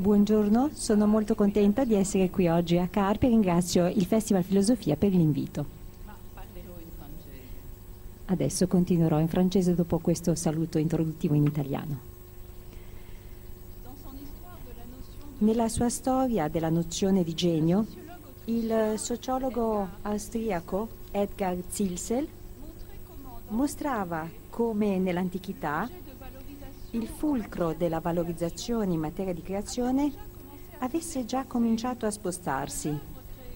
Buongiorno, sono molto contenta di essere qui oggi a Carpi e ringrazio il Festival Filosofia per l'invito. Adesso continuerò in francese dopo questo saluto introduttivo in italiano. Nella sua storia della nozione di genio, il sociologo austriaco Edgar Zilsel mostrava come nell'antichità il fulcro della valorizzazione in materia di creazione avesse già cominciato a spostarsi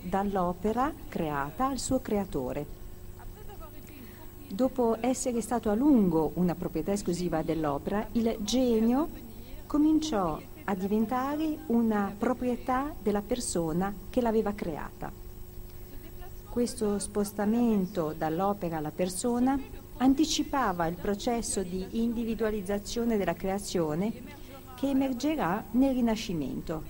dall'opera creata al suo creatore. Dopo essere stato a lungo una proprietà esclusiva dell'opera, il genio cominciò a diventare una proprietà della persona che l'aveva creata. Questo spostamento dall'opera alla persona anticipava il processo di individualizzazione della creazione che emergerà nel Rinascimento,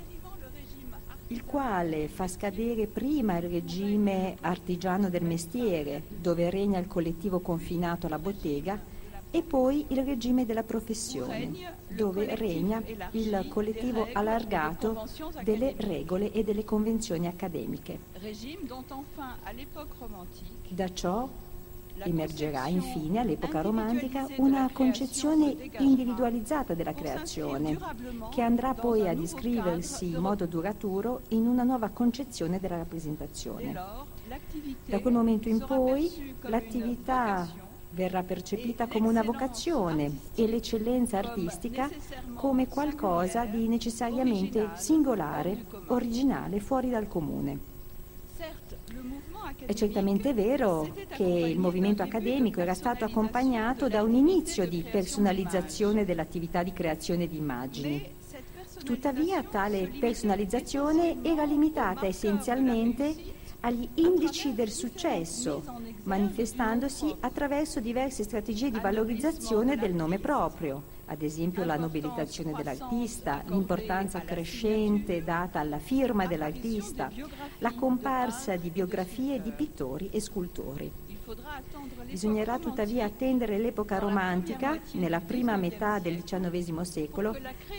il quale fa scadere prima il regime artigiano del mestiere, dove regna il collettivo confinato alla bottega, e poi il regime della professione, dove regna il collettivo allargato delle regole e delle convenzioni accademiche. Da ciò Emergerà infine all'epoca romantica una concezione individualizzata della creazione, che andrà poi ad iscriversi in modo duraturo in una nuova concezione della rappresentazione. Da quel momento in poi l'attività verrà percepita come una vocazione e l'eccellenza artistica come qualcosa di necessariamente singolare, originale, fuori dal comune. È certamente vero che il movimento accademico era stato accompagnato da un inizio di personalizzazione dell'attività di creazione di immagini. Tuttavia tale personalizzazione era limitata essenzialmente agli indici del successo, manifestandosi attraverso diverse strategie di valorizzazione del nome proprio ad esempio la nobilitazione dell'artista, l'importanza crescente data alla firma dell'artista, la comparsa di biografie di pittori e scultori. Bisognerà tuttavia attendere l'epoca romantica, nella prima metà del XIX secolo,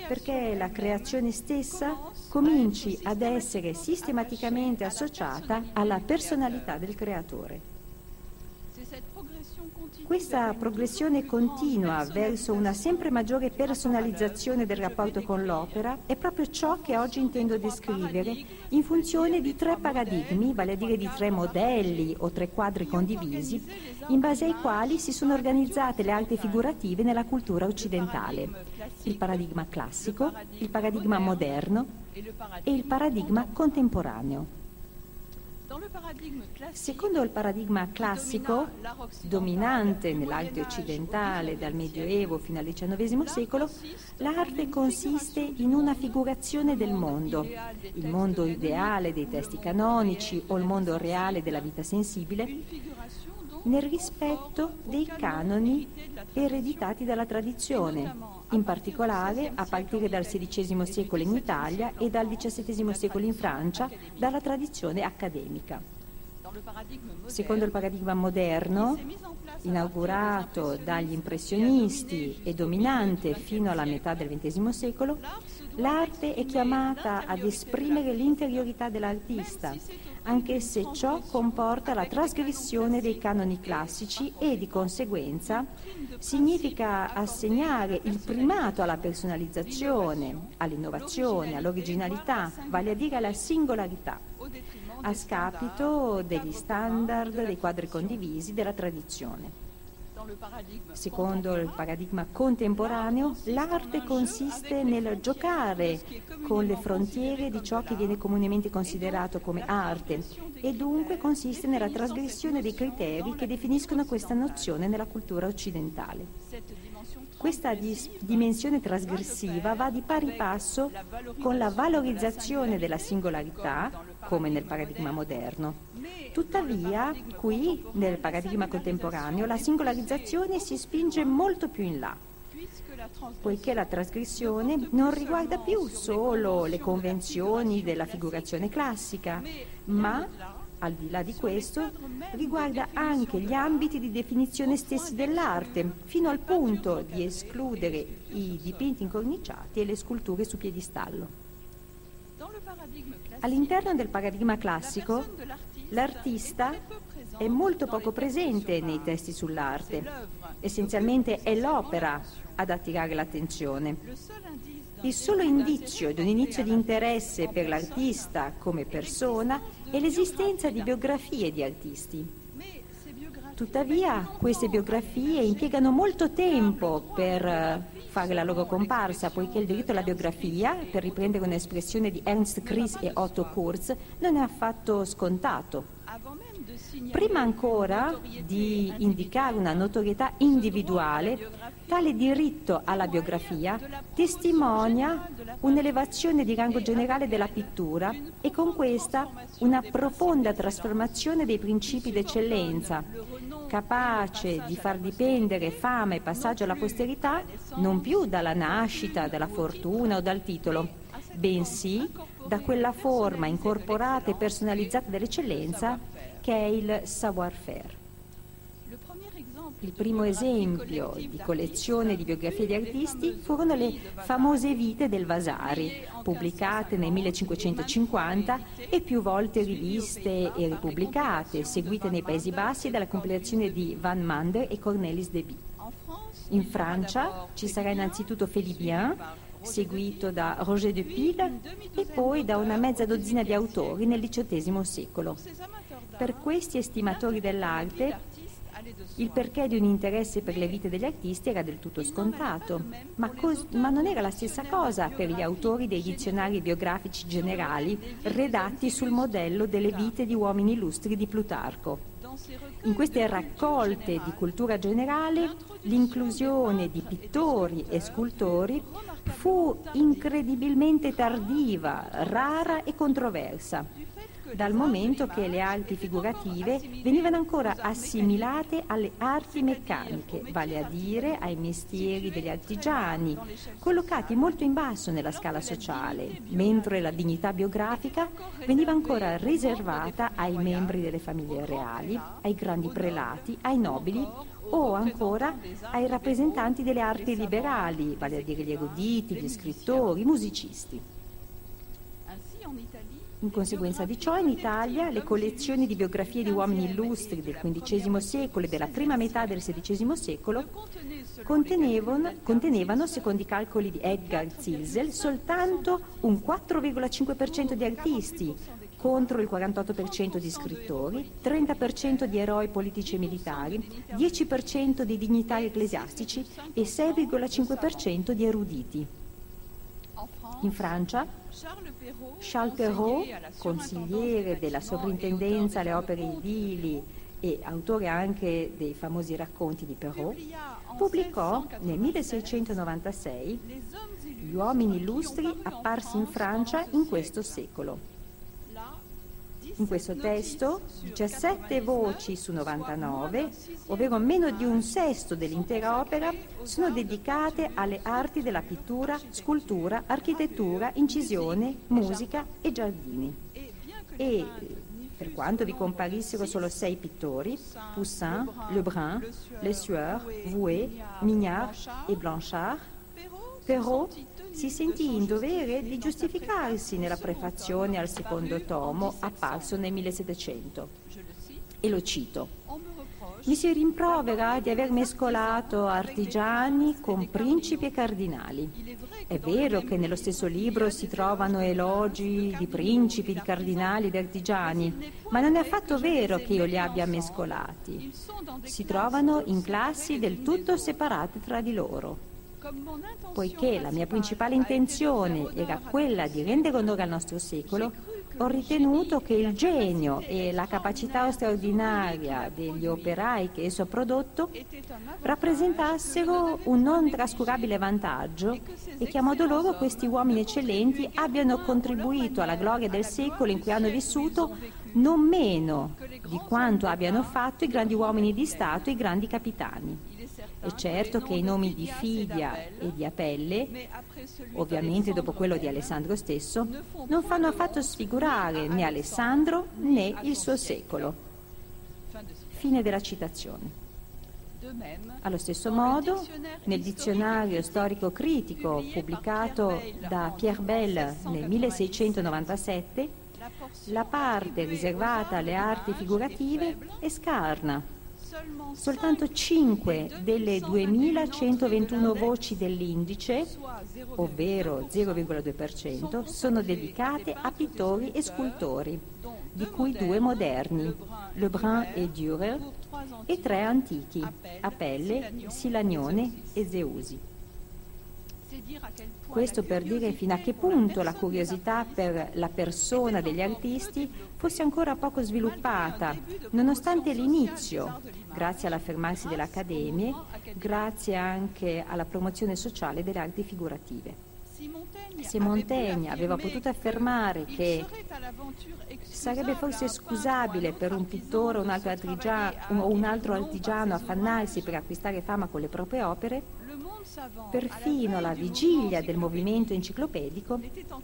perché la creazione stessa cominci ad essere sistematicamente associata alla personalità del creatore. Questa progressione continua verso una sempre maggiore personalizzazione del rapporto con l'opera è proprio ciò che oggi intendo descrivere in funzione di tre paradigmi, vale a dire di tre modelli o tre quadri condivisi, in base ai quali si sono organizzate le arti figurative nella cultura occidentale. Il paradigma classico, il paradigma moderno e il paradigma contemporaneo. Secondo il paradigma classico, dominante nell'arte occidentale dal Medioevo fino al XIX secolo, l'arte consiste in una figurazione del mondo, il mondo ideale dei testi canonici o il mondo reale della vita sensibile, nel rispetto dei canoni ereditati dalla tradizione, in particolare a partire dal XVI secolo in Italia e dal XVII secolo in Francia, dalla tradizione accademica. Secondo il paradigma moderno, inaugurato dagli impressionisti e dominante fino alla metà del XX secolo, l'arte è chiamata ad esprimere l'interiorità dell'artista, anche se ciò comporta la trasgressione dei canoni classici e di conseguenza significa assegnare il primato alla personalizzazione, all'innovazione, all'originalità, vale a dire alla singolarità, a scapito degli standard, dei quadri condivisi, della tradizione. Secondo il paradigma contemporaneo, l'arte consiste nel giocare con le frontiere di ciò che viene comunemente considerato come arte e dunque consiste nella trasgressione dei criteri che definiscono questa nozione nella cultura occidentale. Questa dimensione trasgressiva va di pari passo con la valorizzazione della singolarità, come nel paradigma moderno. Tuttavia, qui, nel paradigma contemporaneo, la singolarizzazione si spinge molto più in là, poiché la trasgressione non riguarda più solo le convenzioni della figurazione classica, ma al di là di questo, riguarda anche gli ambiti di definizione stessi dell'arte, fino al punto di escludere i dipinti incorniciati e le sculture su piedistallo. All'interno del paradigma classico, l'artista è molto poco presente nei testi sull'arte. Essenzialmente è l'opera ad attirare l'attenzione. Il solo indizio di un inizio di interesse per l'artista come persona è l'esistenza di biografie di artisti. Tuttavia queste biografie impiegano molto tempo per eh, fare la loro comparsa, poiché il diritto alla biografia, per riprendere un'espressione di Ernst Kries e Otto Kurz, non è affatto scontato. Prima ancora di indicare una notorietà individuale, tale diritto alla biografia testimonia un'elevazione di rango generale della pittura e con questa una profonda trasformazione dei principi d'eccellenza, capace di far dipendere fama e passaggio alla posterità non più dalla nascita, dalla fortuna o dal titolo, bensì da quella forma incorporata e personalizzata dell'eccellenza che è il savoir-faire. Il primo esempio di collezione di biografie di artisti furono le famose vite del Vasari, pubblicate nel 1550 e più volte riviste e ripubblicate, seguite nei Paesi Bassi dalla compilazione di Van Mander e Cornelis Deby. In Francia ci sarà innanzitutto Félibien, seguito da Roger de Pile e poi da una mezza dozzina di autori nel XVIII secolo. Per questi estimatori dell'arte il perché di un interesse per le vite degli artisti era del tutto scontato, ma, cos- ma, non era la stessa cosa per gli autori dei dizionari biografici generali redatti sul modello delle vite di uomini illustri di Plutarco. In queste raccolte di cultura generale l'inclusione di pittori e scultori fu incredibilmente tardiva, rara e controversa dal momento che le arti figurative venivano ancora assimilate alle arti meccaniche, vale a dire ai mestieri degli artigiani, collocati molto in basso nella scala sociale, mentre la dignità biografica veniva ancora riservata ai membri delle famiglie reali, ai grandi prelati, ai nobili o ancora ai rappresentanti delle arti liberali, vale a dire gli eruditi, gli scrittori, i musicisti. In conseguenza di ciò, in Italia le collezioni di biografie di uomini illustri del XV secolo e della prima metà del XVI secolo contenevano, contenevano, secondo i calcoli di Edgar Zilsel, soltanto un 4,5% di artisti, contro il 48% di scrittori, 30% di eroi politici e militari, 10% di dignitari ecclesiastici e 6,5% di eruditi. In Francia, Charles Perrault, consigliere della soprintendenza alle opere edili e autore anche dei famosi racconti di Perrault, pubblicò nel 1696 Gli uomini illustri apparsi in Francia in questo secolo in questo testo 17 voci su 99, ovvero meno di un sesto dell'intera opera, sono dedicate alle arti della pittura, scultura, architettura, incisione, musica e giardini. E per quanto vi comparissero solo sei pittori, Poussin, Lebrun, Lesueur, Vouet, Mignard e Blanchard, Perrault si sentì in dovere di giustificarsi nella prefazione al secondo tomo apparso nel 1700. E lo cito. Mi si rimprovera di aver mescolato artigiani con principi e cardinali. È vero che nello stesso libro si trovano elogi di principi, di cardinali, di artigiani, ma non è affatto vero che io li abbia mescolati. Si trovano in classi del tutto separate tra di loro. Poiché la mia principale intenzione era quella di rendere onore al nostro secolo, ho ritenuto che il genio e la capacità straordinaria degli operai che esso ha prodotto rappresentassero un non trascurabile vantaggio e che a modo loro questi uomini eccellenti abbiano contribuito alla gloria del secolo in cui hanno vissuto non meno di quanto abbiano fatto i grandi uomini di Stato e i grandi capitani. È certo che i nomi di Fidia e di Apelle, ovviamente dopo quello di Alessandro stesso, non fanno affatto sfigurare né Alessandro né il suo secolo. Fine della citazione. Allo stesso modo, nel dizionario storico-critico pubblicato da Pierre Bell nel 1697, la parte riservata alle arti figurative è scarna. Soltanto 5 delle 2121 voci dell'indice, ovvero 0,2%, sono dedicate a pittori e scultori, di cui due moderni, Lebrun e Dürer, e tre antichi, Apelle, Silanione e Zeusi. Questo per dire fino a che punto la curiosità per la persona degli artisti fosse ancora poco sviluppata, nonostante l'inizio, grazie all'affermarsi delle accademie, grazie anche alla promozione sociale delle arti figurative. Se Montaigne aveva potuto affermare che sarebbe forse scusabile per un pittore o un altro, o un altro artigiano affannarsi per acquistare fama con le proprie opere, perfino alla vigilia del movimento enciclopedico,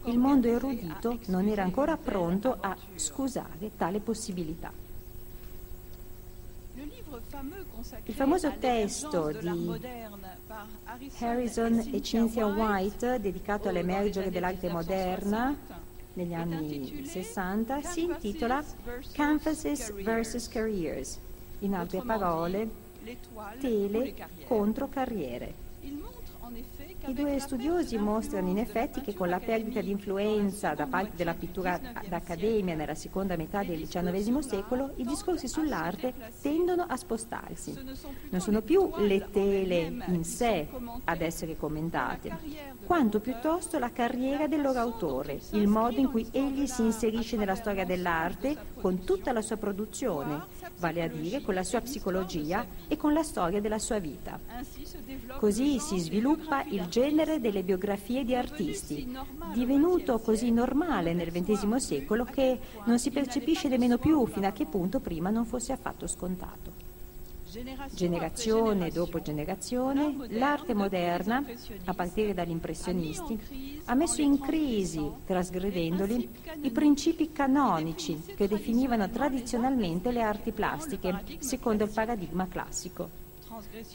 il mondo erudito non era ancora pronto a scusare tale possibilità. Il famoso testo di Harrison e Cynthia White, dedicato all'emergere dell'arte moderna negli anni 60, si intitola Canvases vs. Careers, in altre parole, tele contro carriere. I due studiosi mostrano in effetti che con la perdita di influenza da parte della pittura d'accademia nella seconda metà del XIX secolo, i discorsi sull'arte tendono a spostarsi. Non sono più le tele in sé ad essere commentate, quanto piuttosto la carriera del loro autore, il modo in cui egli si inserisce nella storia dell'arte con tutta la sua produzione, vale a dire con la sua psicologia e con la storia della sua vita. Così si sviluppa il genere delle biografie di artisti, divenuto così normale nel XX secolo che non si percepisce nemmeno più fino a che punto prima non fosse affatto scontato. Generazione dopo generazione, l'arte moderna, a partire dagli impressionisti, ha messo in crisi, trasgredendoli, i principi canonici che definivano tradizionalmente le arti plastiche, secondo il paradigma classico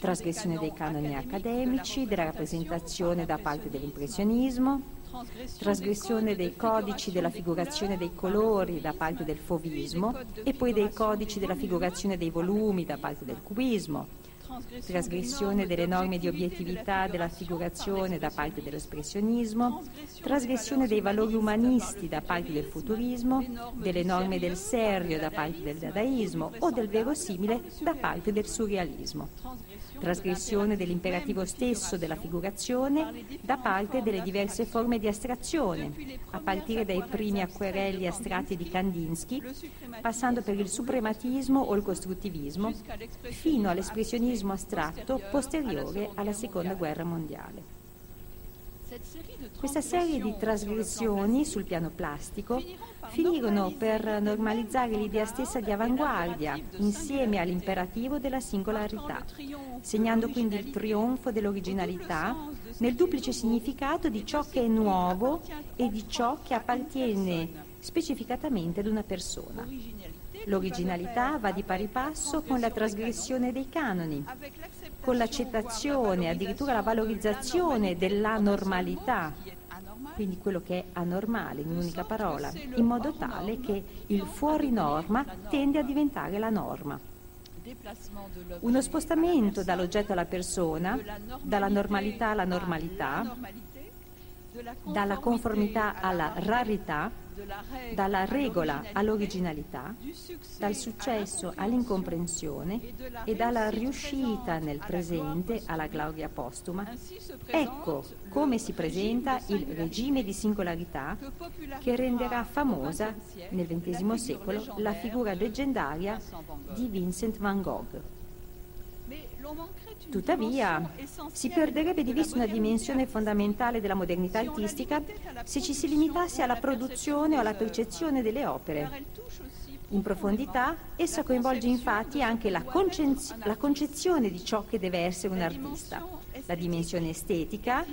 trasgressione dei canoni accademici, della rappresentazione da parte dell'impressionismo, trasgressione dei codici della figurazione dei colori da parte del fovismo e poi dei codici della figurazione dei volumi da parte del cubismo, trasgressione delle norme di obiettività della figurazione da parte dell'espressionismo, trasgressione dei valori umanisti da parte del futurismo, delle norme del serio da parte del dadaismo o del verosimile da parte del surrealismo, trasgressione dell'imperativo stesso della figurazione da parte delle diverse forme di astrazione, a partire dai primi acquerelli astratti di Kandinsky, passando per il suprematismo o il costruttivismo, fino all'espressionismo astratto posteriore alla Seconda Guerra Mondiale. Questa serie di trasgressioni sul piano plastico finirono per normalizzare l'idea stessa di avanguardia insieme all'imperativo della singolarità, segnando quindi il trionfo dell'originalità nel duplice significato di ciò che è nuovo e di ciò che appartiene specificatamente ad una persona. L'originalità va di pari passo con la trasgressione dei canoni, con l'accettazione, addirittura la valorizzazione della normalità, quindi quello che è anormale in un'unica parola, in modo tale che il fuori norma tende a diventare la norma. Uno spostamento dall'oggetto alla persona, dalla normalità alla normalità, dalla conformità alla rarità, dalla regola all'originalità, dal successo all'incomprensione e dalla riuscita nel presente alla gloria postuma. Ecco come si presenta il regime di singolarità che renderà famosa nel XX secolo la figura leggendaria di Vincent van Gogh. Tuttavia, si perderebbe di vista una dimensione fondamentale della modernità artistica se ci si limitasse alla produzione o alla percezione delle opere. In profondità, essa coinvolge infatti anche la, concez- la concezione di ciò che deve essere un artista. La dimensione estetica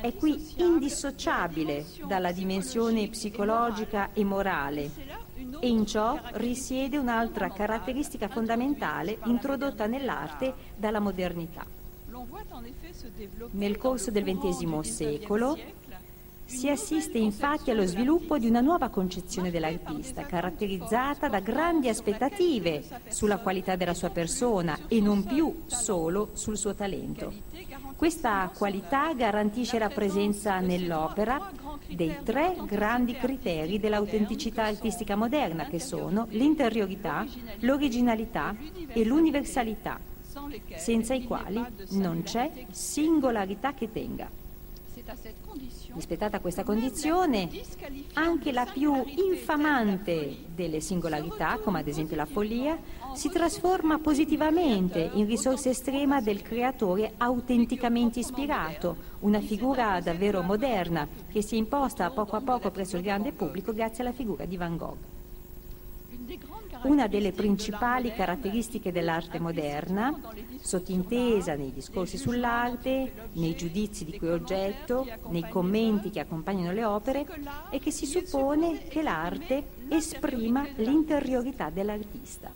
è qui indissociabile dalla dimensione psicologica e morale E in ciò risiede un'altra caratteristica fondamentale introdotta nell'arte dalla modernità. Nel corso del XX secolo si assiste infatti allo sviluppo di una nuova concezione dell'artista, caratterizzata da grandi aspettative sulla qualità della sua persona e non più solo sul suo talento. Questa qualità garantisce la presenza nell'opera dei tre grandi criteri dell'autenticità artistica moderna, che sono l'interiorità, l'originalità e l'universalità, senza i quali non c'è singolarità che tenga. Rispettata questa condizione, anche la più infamante delle singolarità, come ad esempio la follia, si trasforma positivamente in risorsa estrema del creatore autenticamente ispirato, una figura davvero moderna che si è imposta poco a poco presso il grande pubblico grazie alla figura di Van Gogh. Una delle principali caratteristiche dell'arte moderna, sottintesa nei discorsi sull'arte, nei giudizi di cui è oggetto, nei commenti che accompagnano le opere, è che si suppone che l'arte esprima l'interiorità dell'artista.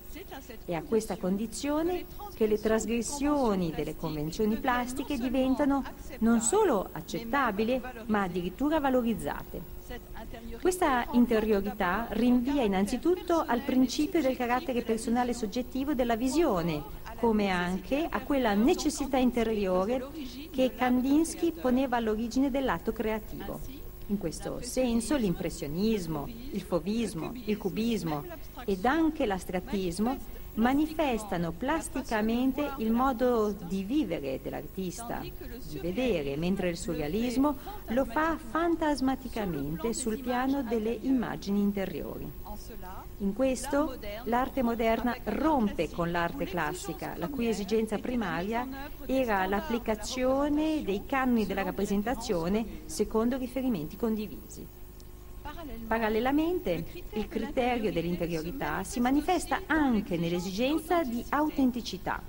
È a questa condizione che le trasgressioni delle convenzioni plastiche diventano non solo accettabili, ma addirittura valorizzate. Questa interiorità rinvia innanzitutto al principio del carattere personale soggettivo della visione, come anche a quella necessità interiore che Kandinsky poneva all'origine dell'atto creativo. In questo senso l'impressionismo, il fovismo, il cubismo ed anche l'astrattismo manifestano plasticamente il modo di vivere dell'artista, di vedere, mentre il surrealismo lo fa fantasmaticamente sul piano delle immagini interiori. In questo l'arte moderna rompe con l'arte classica, la cui esigenza primaria era l'applicazione dei canoni della rappresentazione secondo riferimenti condivisi. Parallelamente, il criterio dell'interiorità si manifesta anche nell'esigenza di autenticità.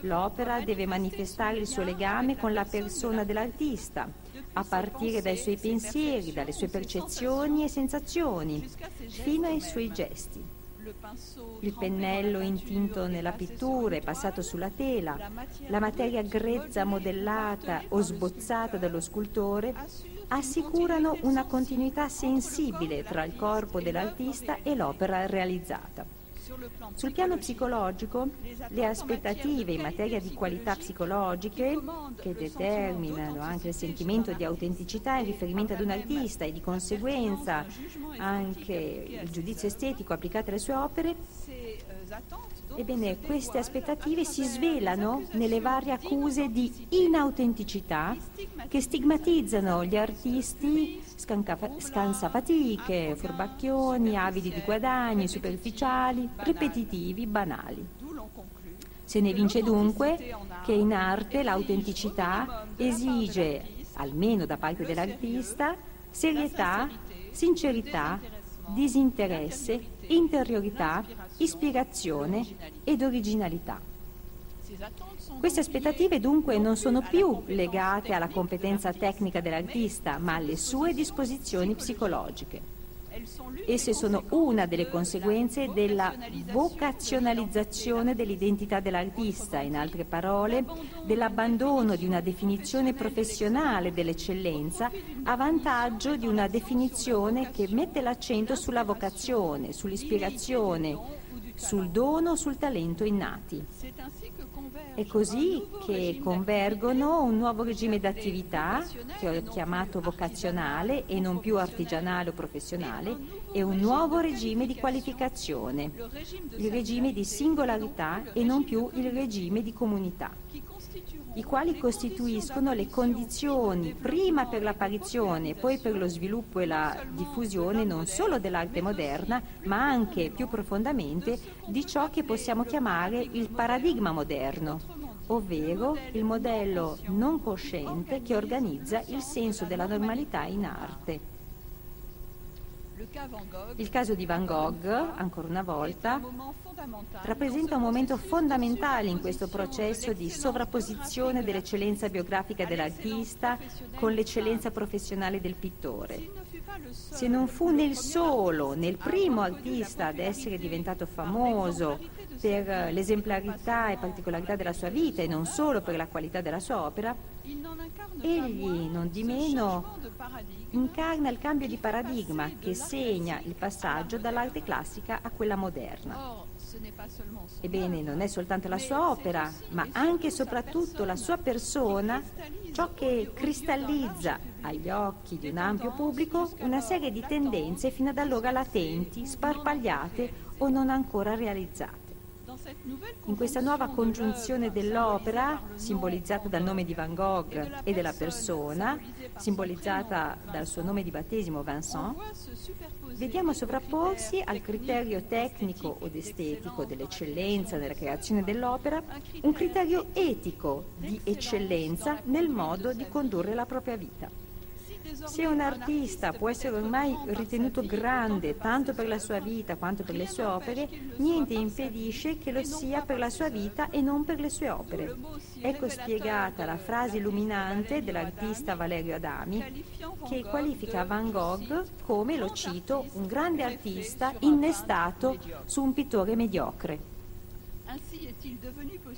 L'opera deve manifestare il suo legame con la persona dell'artista, a partire dai suoi pensieri, dalle sue percezioni e sensazioni, fino ai suoi gesti. Il pennello intinto nella pittura e passato sulla tela, la materia grezza modellata o sbozzata dallo scultore assicurano una continuità sensibile tra il corpo dell'artista e l'opera realizzata. Sul piano psicologico, le aspettative in materia di qualità psicologiche, che determinano anche il sentimento di autenticità in riferimento ad un artista e di conseguenza anche il giudizio estetico applicato alle sue opere, Ebbene, queste aspettative si svelano nelle varie accuse di inautenticità che stigmatizzano gli artisti scansafatiche, furbacchioni, avidi di guadagni, superficiali, ripetitivi, banali. Se ne vince dunque che in arte l'autenticità esige, almeno da parte dell'artista, serietà, sincerità, disinteresse, interiorità, ispirazione ed originalità. Queste aspettative dunque non sono più legate alla competenza tecnica dell'artista, ma alle sue disposizioni psicologiche. Esse sono una delle conseguenze della vocazionalizzazione dell'identità dell'artista, in altre parole, dell'abbandono di una definizione professionale dell'eccellenza a vantaggio di una definizione che mette l'accento sulla vocazione, sull'ispirazione, sul dono, sul talento innati. È così che convergono un nuovo regime d'attività, che ho chiamato vocazionale e non più artigianale o professionale, e un nuovo regime di qualificazione, il regime di singolarità e non più il regime di comunità i quali costituiscono le condizioni prima per l'apparizione poi per lo sviluppo e la diffusione non solo dell'arte moderna, ma anche più profondamente di ciò che possiamo chiamare il paradigma moderno, ovvero il modello non cosciente che organizza il senso della normalità in arte. Il caso di Van Gogh, ancora una volta, rappresenta un momento fondamentale in questo processo di sovrapposizione dell'eccellenza biografica dell'artista con l'eccellenza professionale del pittore. Se non fu nel solo, nel primo artista ad essere diventato famoso per l'esemplarità e particolarità della sua vita e non solo per la qualità della sua opera, egli non di meno incarna il cambio di paradigma che segna il passaggio dall'arte classica a quella moderna. Ebbene, non è soltanto la sua opera, ma anche e soprattutto la sua persona, ciò che cristallizza agli occhi di un ampio pubblico una serie di tendenze fino ad allora latenti, sparpagliate o non ancora realizzate. In questa nuova congiunzione dell'opera, simbolizzata dal nome di Van Gogh e della persona, simbolizzata dal suo nome di battesimo Vincent, vediamo sovrapporsi al criterio tecnico o estetico dell'eccellenza nella creazione dell'opera un criterio etico di eccellenza nel modo di condurre la propria vita. Se un artista può essere ormai ritenuto grande tanto per la sua vita quanto per le sue opere, niente impedisce che lo sia per la sua vita e non per le sue opere. Ecco spiegata la frase illuminante dell'artista Valerio Adami che qualifica Van Gogh come, lo cito, un grande artista innestato su un pittore mediocre.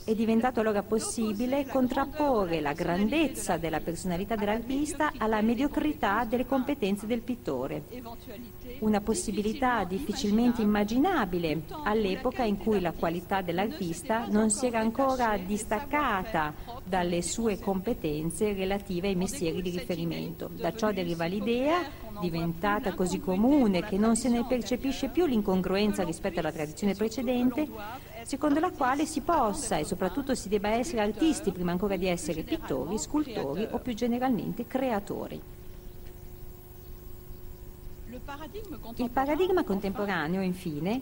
È diventato allora possibile contrapporre la grandezza della personalità dell'artista alla mediocrità delle competenze del pittore. Una possibilità difficilmente immaginabile all'epoca in cui la qualità dell'artista non si era ancora distaccata dalle sue competenze relative ai mestieri di riferimento. Da ciò deriva l'idea diventata così comune che non se ne percepisce più l'incongruenza rispetto alla tradizione precedente, secondo la quale si possa e soprattutto si debba essere artisti prima ancora di essere pittori, scultori o più generalmente creatori. Il paradigma contemporaneo, infine,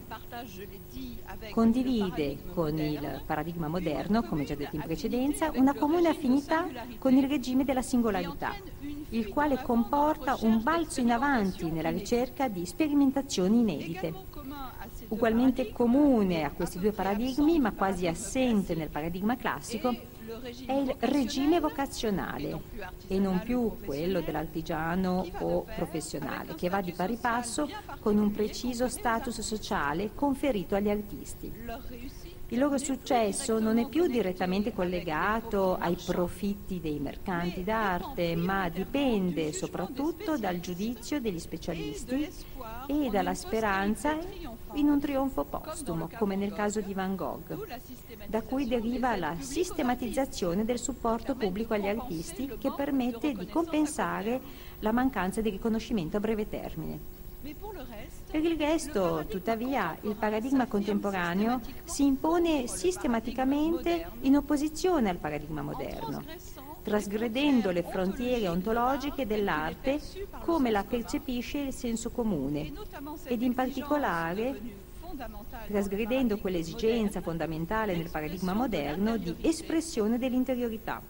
condivide con il paradigma moderno, come già detto in precedenza, una comune affinità con il regime della singolarità, il quale comporta un balzo in avanti nella ricerca di sperimentazioni inedite. Ugualmente comune a questi due paradigmi, ma quasi assente nel paradigma classico, è il regime vocazionale e non più quello dell'artigiano o professionale, che va di pari passo con un preciso status sociale conferito agli artisti. Il loro successo non è più direttamente collegato ai profitti dei mercanti d'arte, ma dipende soprattutto dal giudizio degli specialisti e dalla speranza in un trionfo postumo, come nel caso di Van Gogh, da cui deriva la sistematizzazione del supporto pubblico agli artisti che permette di compensare la mancanza di riconoscimento a breve termine. Per il resto, tuttavia, il paradigma contemporaneo si impone sistematicamente in opposizione al paradigma moderno, trasgredendo le frontiere ontologiche dell'arte come la percepisce il senso comune ed in particolare trasgredendo quell'esigenza fondamentale nel paradigma moderno di espressione dell'interiorità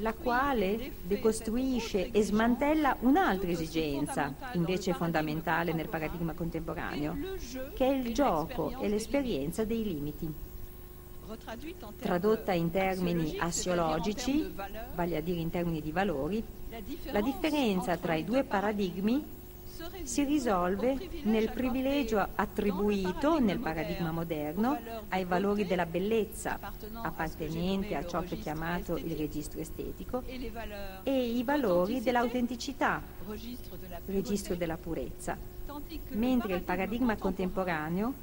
la quale decostruisce e smantella un'altra esigenza, invece fondamentale nel paradigma contemporaneo, che è il gioco e l'esperienza dei limiti. Tradotta in termini assiologici, vale a dire in termini di valori, la differenza tra i due paradigmi si risolve nel privilegio attribuito nel paradigma moderno ai valori della bellezza, appartenente a ciò che è chiamato il registro estetico, e i valori dell'autenticità, registro della purezza, mentre il paradigma contemporaneo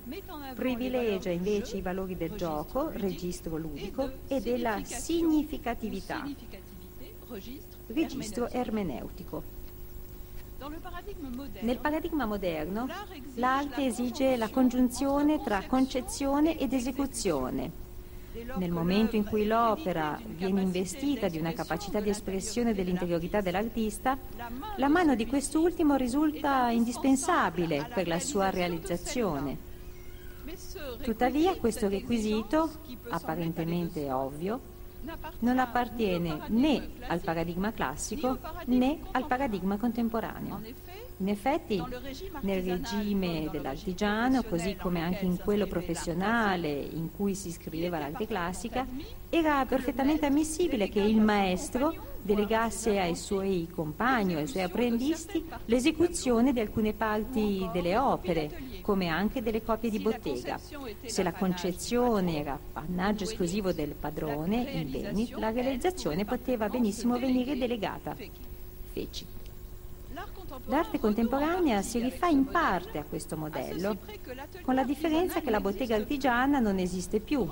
privilegia invece i valori del gioco, registro ludico, e della significatività, registro ermeneutico. Nel paradigma moderno l'arte esige la congiunzione tra concezione ed esecuzione. Nel momento in cui l'opera viene investita di una capacità di espressione dell'interiorità dell'artista, la mano di quest'ultimo risulta indispensabile per la sua realizzazione. Tuttavia questo requisito, apparentemente ovvio, non appartiene né al paradigma classico né al paradigma contemporaneo. In effetti, nel regime dell'artigiano, così come anche in quello professionale in cui si scriveva l'arte classica, era perfettamente ammissibile che il maestro delegasse ai suoi compagni ai suoi apprendisti l'esecuzione di alcune parti delle opere, come anche delle copie di bottega. Se la concezione era appannaggio esclusivo del padrone, il Venit, la realizzazione poteva benissimo venire delegata. Feci. L'arte contemporanea si rifà in parte a questo modello, con la differenza che la bottega artigiana non esiste più,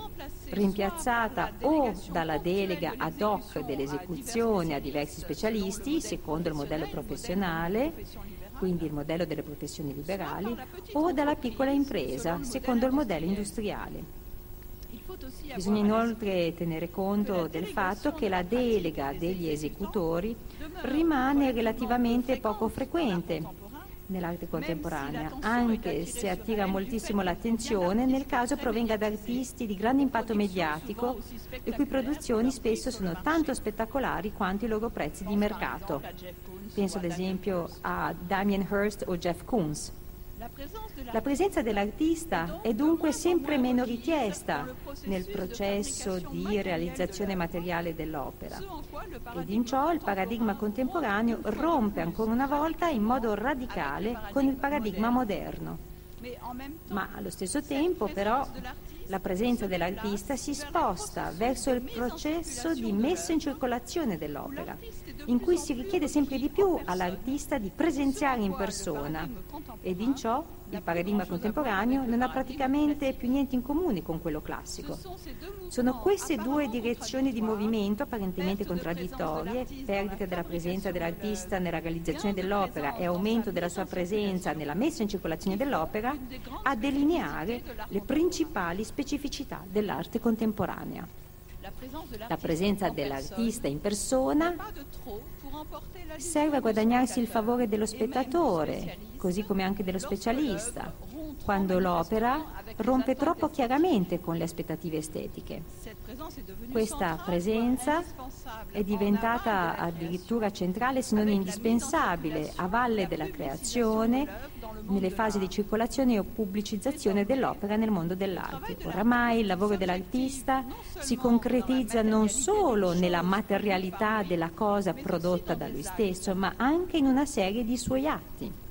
rimpiazzata o dalla delega ad hoc dell'esecuzione a diversi specialisti, secondo il modello professionale, quindi il modello delle professioni liberali, o dalla piccola impresa, secondo il modello industriale. Bisogna inoltre tenere conto del fatto che la delega degli esecutori rimane relativamente poco frequente nell'arte contemporanea, anche se attira moltissimo l'attenzione nel caso provenga da artisti di grande impatto mediatico, le cui produzioni spesso sono tanto spettacolari quanto i loro prezzi di mercato. Penso ad esempio a Damien Hirst o Jeff Koons. La presenza dell'artista è dunque sempre meno richiesta nel processo di realizzazione materiale dell'opera. Ed in ciò il paradigma contemporaneo rompe ancora una volta in modo radicale con il paradigma moderno. Ma allo stesso tempo però la presenza dell'artista si sposta verso il processo di messa in circolazione dell'opera, in cui si richiede sempre di più all'artista di presenziare in persona ed in ciò il paradigma contemporaneo non ha praticamente più niente in comune con quello classico. Sono queste due direzioni di movimento apparentemente contraddittorie, perdita della presenza dell'artista nella realizzazione dell'opera e aumento della sua presenza nella messa in circolazione dell'opera, a delineare le principali specificità dell'arte contemporanea. La presenza dell'artista in persona serve a guadagnarsi il favore dello spettatore, così come anche dello specialista, quando l'opera rompe troppo chiaramente con le aspettative estetiche. Questa presenza è diventata addirittura centrale se non indispensabile a valle della creazione nelle fasi di circolazione o pubblicizzazione dell'opera nel mondo dell'arte. Oramai il lavoro dell'artista si concretizza non solo nella materialità della cosa prodotta da lui stesso, ma anche in una serie di suoi atti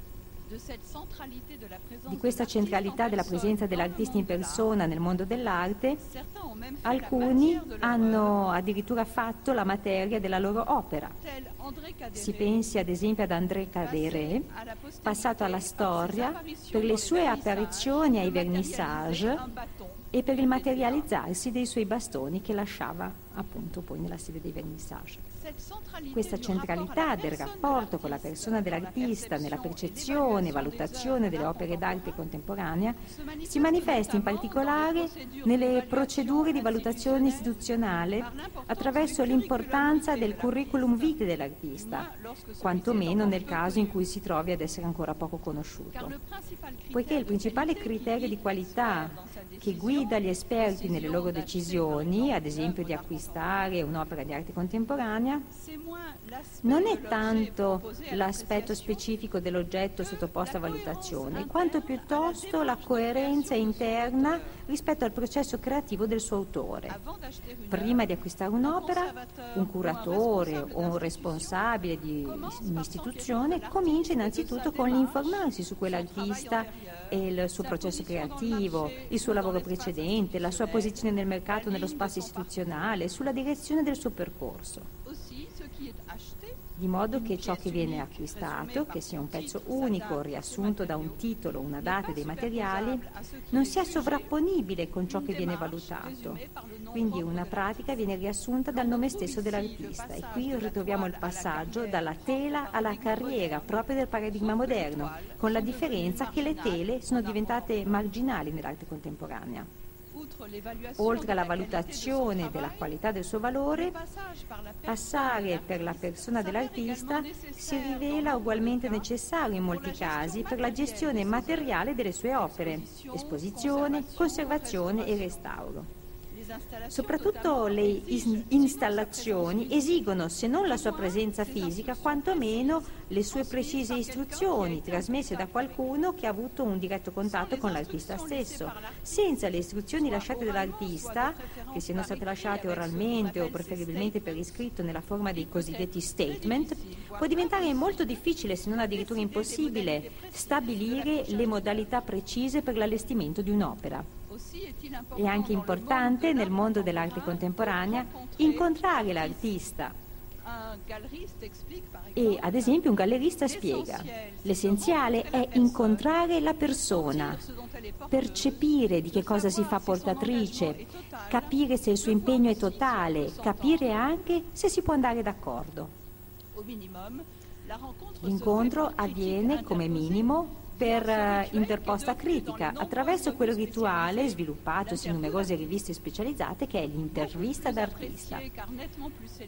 di questa centralità della presenza dell'artista in persona nel mondo dell'arte, alcuni hanno addirittura fatto la materia della loro opera. Si pensi ad esempio ad André Cadere, passato alla storia per le sue apparizioni ai vernissage e per il materializzarsi dei suoi bastoni che lasciava appunto poi nella sede dei vernissage. Questa centralità del rapporto con la persona dell'artista nella percezione e valutazione delle opere d'arte contemporanea si manifesta in particolare nelle procedure di valutazione istituzionale attraverso l'importanza del curriculum vitae dell'artista, quantomeno nel caso in cui si trovi ad essere ancora poco conosciuto. Poiché il principale criterio di qualità che guida gli esperti nelle loro decisioni, ad esempio di acquistare un'opera di arte contemporanea, non è tanto l'aspetto specifico dell'oggetto sottoposto a valutazione, quanto piuttosto la coerenza interna rispetto al processo creativo del suo autore. Prima di acquistare un'opera, un curatore o un responsabile di un'istituzione comincia innanzitutto con l'informarsi su quell'artista il suo processo creativo, il suo lavoro precedente, la sua posizione nel mercato, nello spazio istituzionale, sulla direzione del suo percorso di modo che ciò che viene acquistato, che sia un pezzo unico riassunto da un titolo, una data e dei materiali, non sia sovrapponibile con ciò che viene valutato. Quindi una pratica viene riassunta dal nome stesso dell'artista e qui ritroviamo il passaggio dalla tela alla carriera proprio del paradigma moderno, con la differenza che le tele sono diventate marginali nell'arte contemporanea. Oltre alla valutazione della qualità del suo valore, passare per la persona dell'artista si rivela ugualmente necessario in molti casi per la gestione materiale delle sue opere, esposizione, conservazione e restauro. Soprattutto le installazioni esigono, se non la sua presenza fisica, quantomeno le sue precise istruzioni trasmesse da qualcuno che ha avuto un diretto contatto con l'artista stesso. Senza le istruzioni lasciate dall'artista, che siano state lasciate oralmente o preferibilmente per iscritto nella forma dei cosiddetti statement, può diventare molto difficile, se non addirittura impossibile, stabilire le modalità precise per l'allestimento di un'opera. È anche importante nel mondo dell'arte contemporanea incontrare l'artista. E ad esempio un gallerista spiega, l'essenziale è incontrare la persona, percepire di che cosa si fa portatrice, capire se il suo impegno è totale, capire anche se si può andare d'accordo. L'incontro avviene come minimo per uh, interposta critica attraverso quel rituale sviluppatosi in numerose riviste specializzate che è l'intervista d'artista.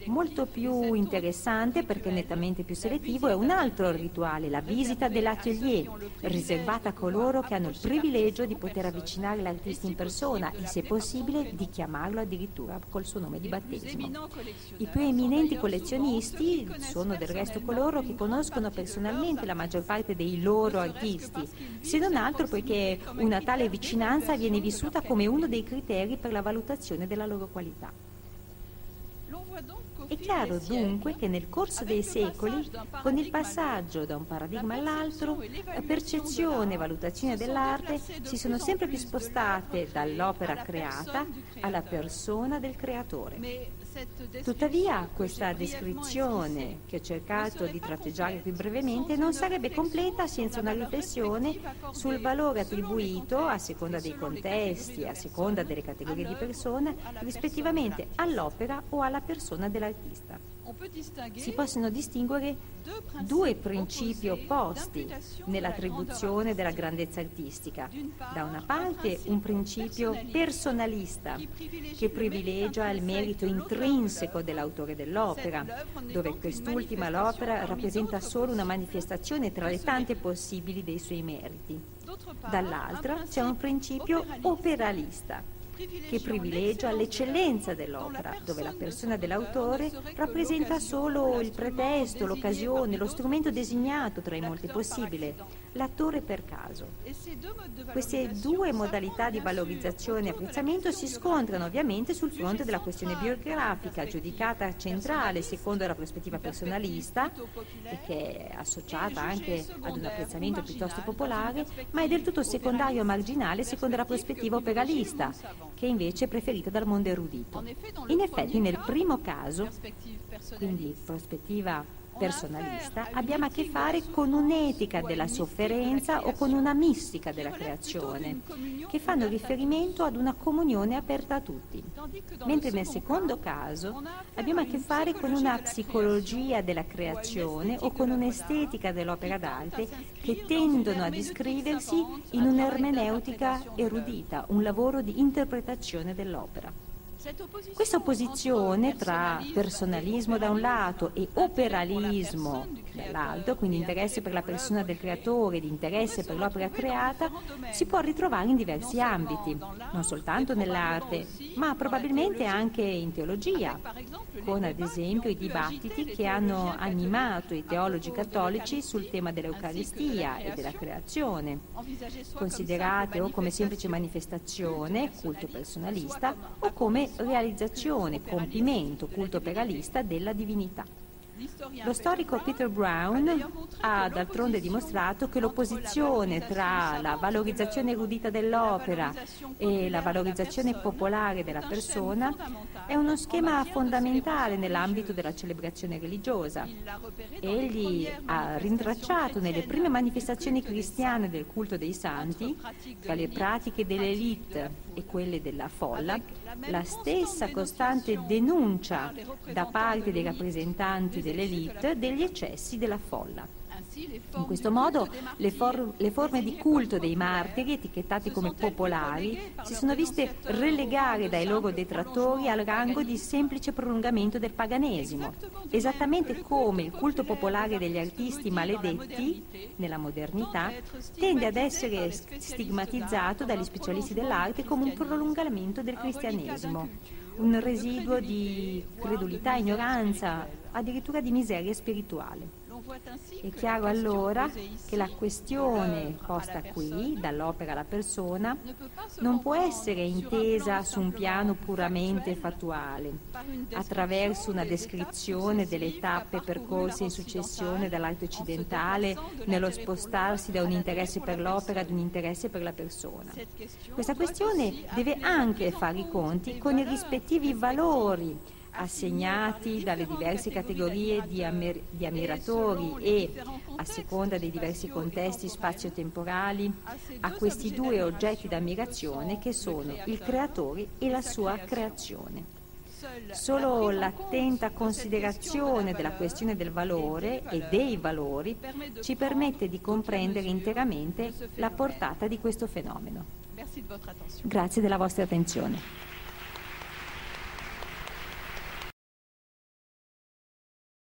Molto più interessante perché nettamente più selettivo è un altro rituale, la visita dell'atelier, riservata a coloro che hanno il privilegio di poter avvicinare l'artista in persona e se possibile di chiamarlo addirittura col suo nome di battesimo. I più eminenti collezionisti sono del resto coloro che conoscono personalmente la maggior parte dei loro artisti artisti, se non altro poiché una tale vicinanza viene vissuta come uno dei criteri per la valutazione della loro qualità. È chiaro dunque che nel corso dei secoli, con il passaggio da un paradigma all'altro, percezione e valutazione dell'arte si sono sempre più spostate dall'opera creata alla persona del creatore. Tuttavia questa descrizione, che ho cercato di tratteggiare più brevemente, non sarebbe completa senza una riflessione sul valore attribuito, a seconda dei contesti, a seconda delle categorie di persone, rispettivamente all'opera o alla persona dell'artista si possono distinguere due principi opposti nell'attribuzione della grandezza artistica. Da una parte un principio personalista che privilegia il merito intrinseco dell'autore dell'opera, dove quest'ultima l'opera rappresenta solo una manifestazione tra le tante possibili dei suoi meriti. Dall'altra c'è un principio operalista che privilegia l'eccellenza dell'opera, dove la persona dell'autore rappresenta solo il pretesto, l'occasione, lo strumento designato tra i molti possibili, l'attore per caso. Queste due modalità di valorizzazione e apprezzamento si scontrano ovviamente sul fronte della questione biografica, giudicata centrale secondo la prospettiva personalista e che è associata anche ad un apprezzamento piuttosto popolare, ma è del tutto secondario e marginale secondo la prospettiva operalista, che invece è preferita dal mondo erudito. In effetti nel primo caso, quindi prospettiva personalista, abbiamo a che fare con un'etica della sofferenza o con una mistica della creazione, che fanno riferimento ad una comunione aperta a tutti. Mentre nel secondo caso abbiamo a che fare con una psicologia della creazione o con un'estetica dell'opera d'arte che tendono a descriversi in un'ermeneutica erudita, un lavoro di interpretazione dell'opera. Questa opposizione tra personalismo da un lato e operalismo dall'altro, quindi interesse per la persona del creatore ed interesse per l'opera creata, si può ritrovare in diversi ambiti, non soltanto nell'arte, ma probabilmente anche in teologia, con ad esempio i dibattiti che hanno animato i teologi cattolici sul tema dell'Eucaristia e della creazione, considerate o come semplice manifestazione, culto personalista, o come realizzazione, compimento, culto peralista della divinità. Lo storico Peter Brown ha d'altronde dimostrato che l'opposizione tra la valorizzazione erudita dell'opera e la valorizzazione popolare della persona è uno schema fondamentale nell'ambito della celebrazione religiosa. Egli ha rintracciato nelle prime manifestazioni cristiane del culto dei santi, tra le pratiche dell'elite e quelle della folla, la stessa costante denuncia da parte dei rappresentanti dell'elite degli eccessi della folla. In questo modo le, for- le, forme di culto dei martiri, etichettati come popolari, si sono viste relegare dai loro detrattori al rango di semplice prolungamento del paganesimo, esattamente come il culto popolare degli artisti maledetti, nella modernità, tende ad essere stigmatizzato dagli specialisti dell'arte come un prolungamento del cristianesimo, un residuo di credulità, ignoranza, addirittura di miseria spirituale. È chiaro allora che la questione posta qui, dall'opera alla persona, non può essere intesa su un piano puramente fattuale, attraverso una descrizione delle tappe percorse in successione dall'arte occidentale nello spostarsi da un interesse per l'opera ad un interesse per la persona. Questa questione deve anche fare i conti con i rispettivi valori assegnati dalle diverse categorie di, ammir- di, ammiratori e, a seconda dei diversi contesti spazio-temporali, a questi due oggetti d'ammirazione che sono il creatore e la sua creazione. Solo l'attenta considerazione della questione del valore e dei valori ci permette di comprendere interamente la portata di questo fenomeno. Grazie della vostra attenzione.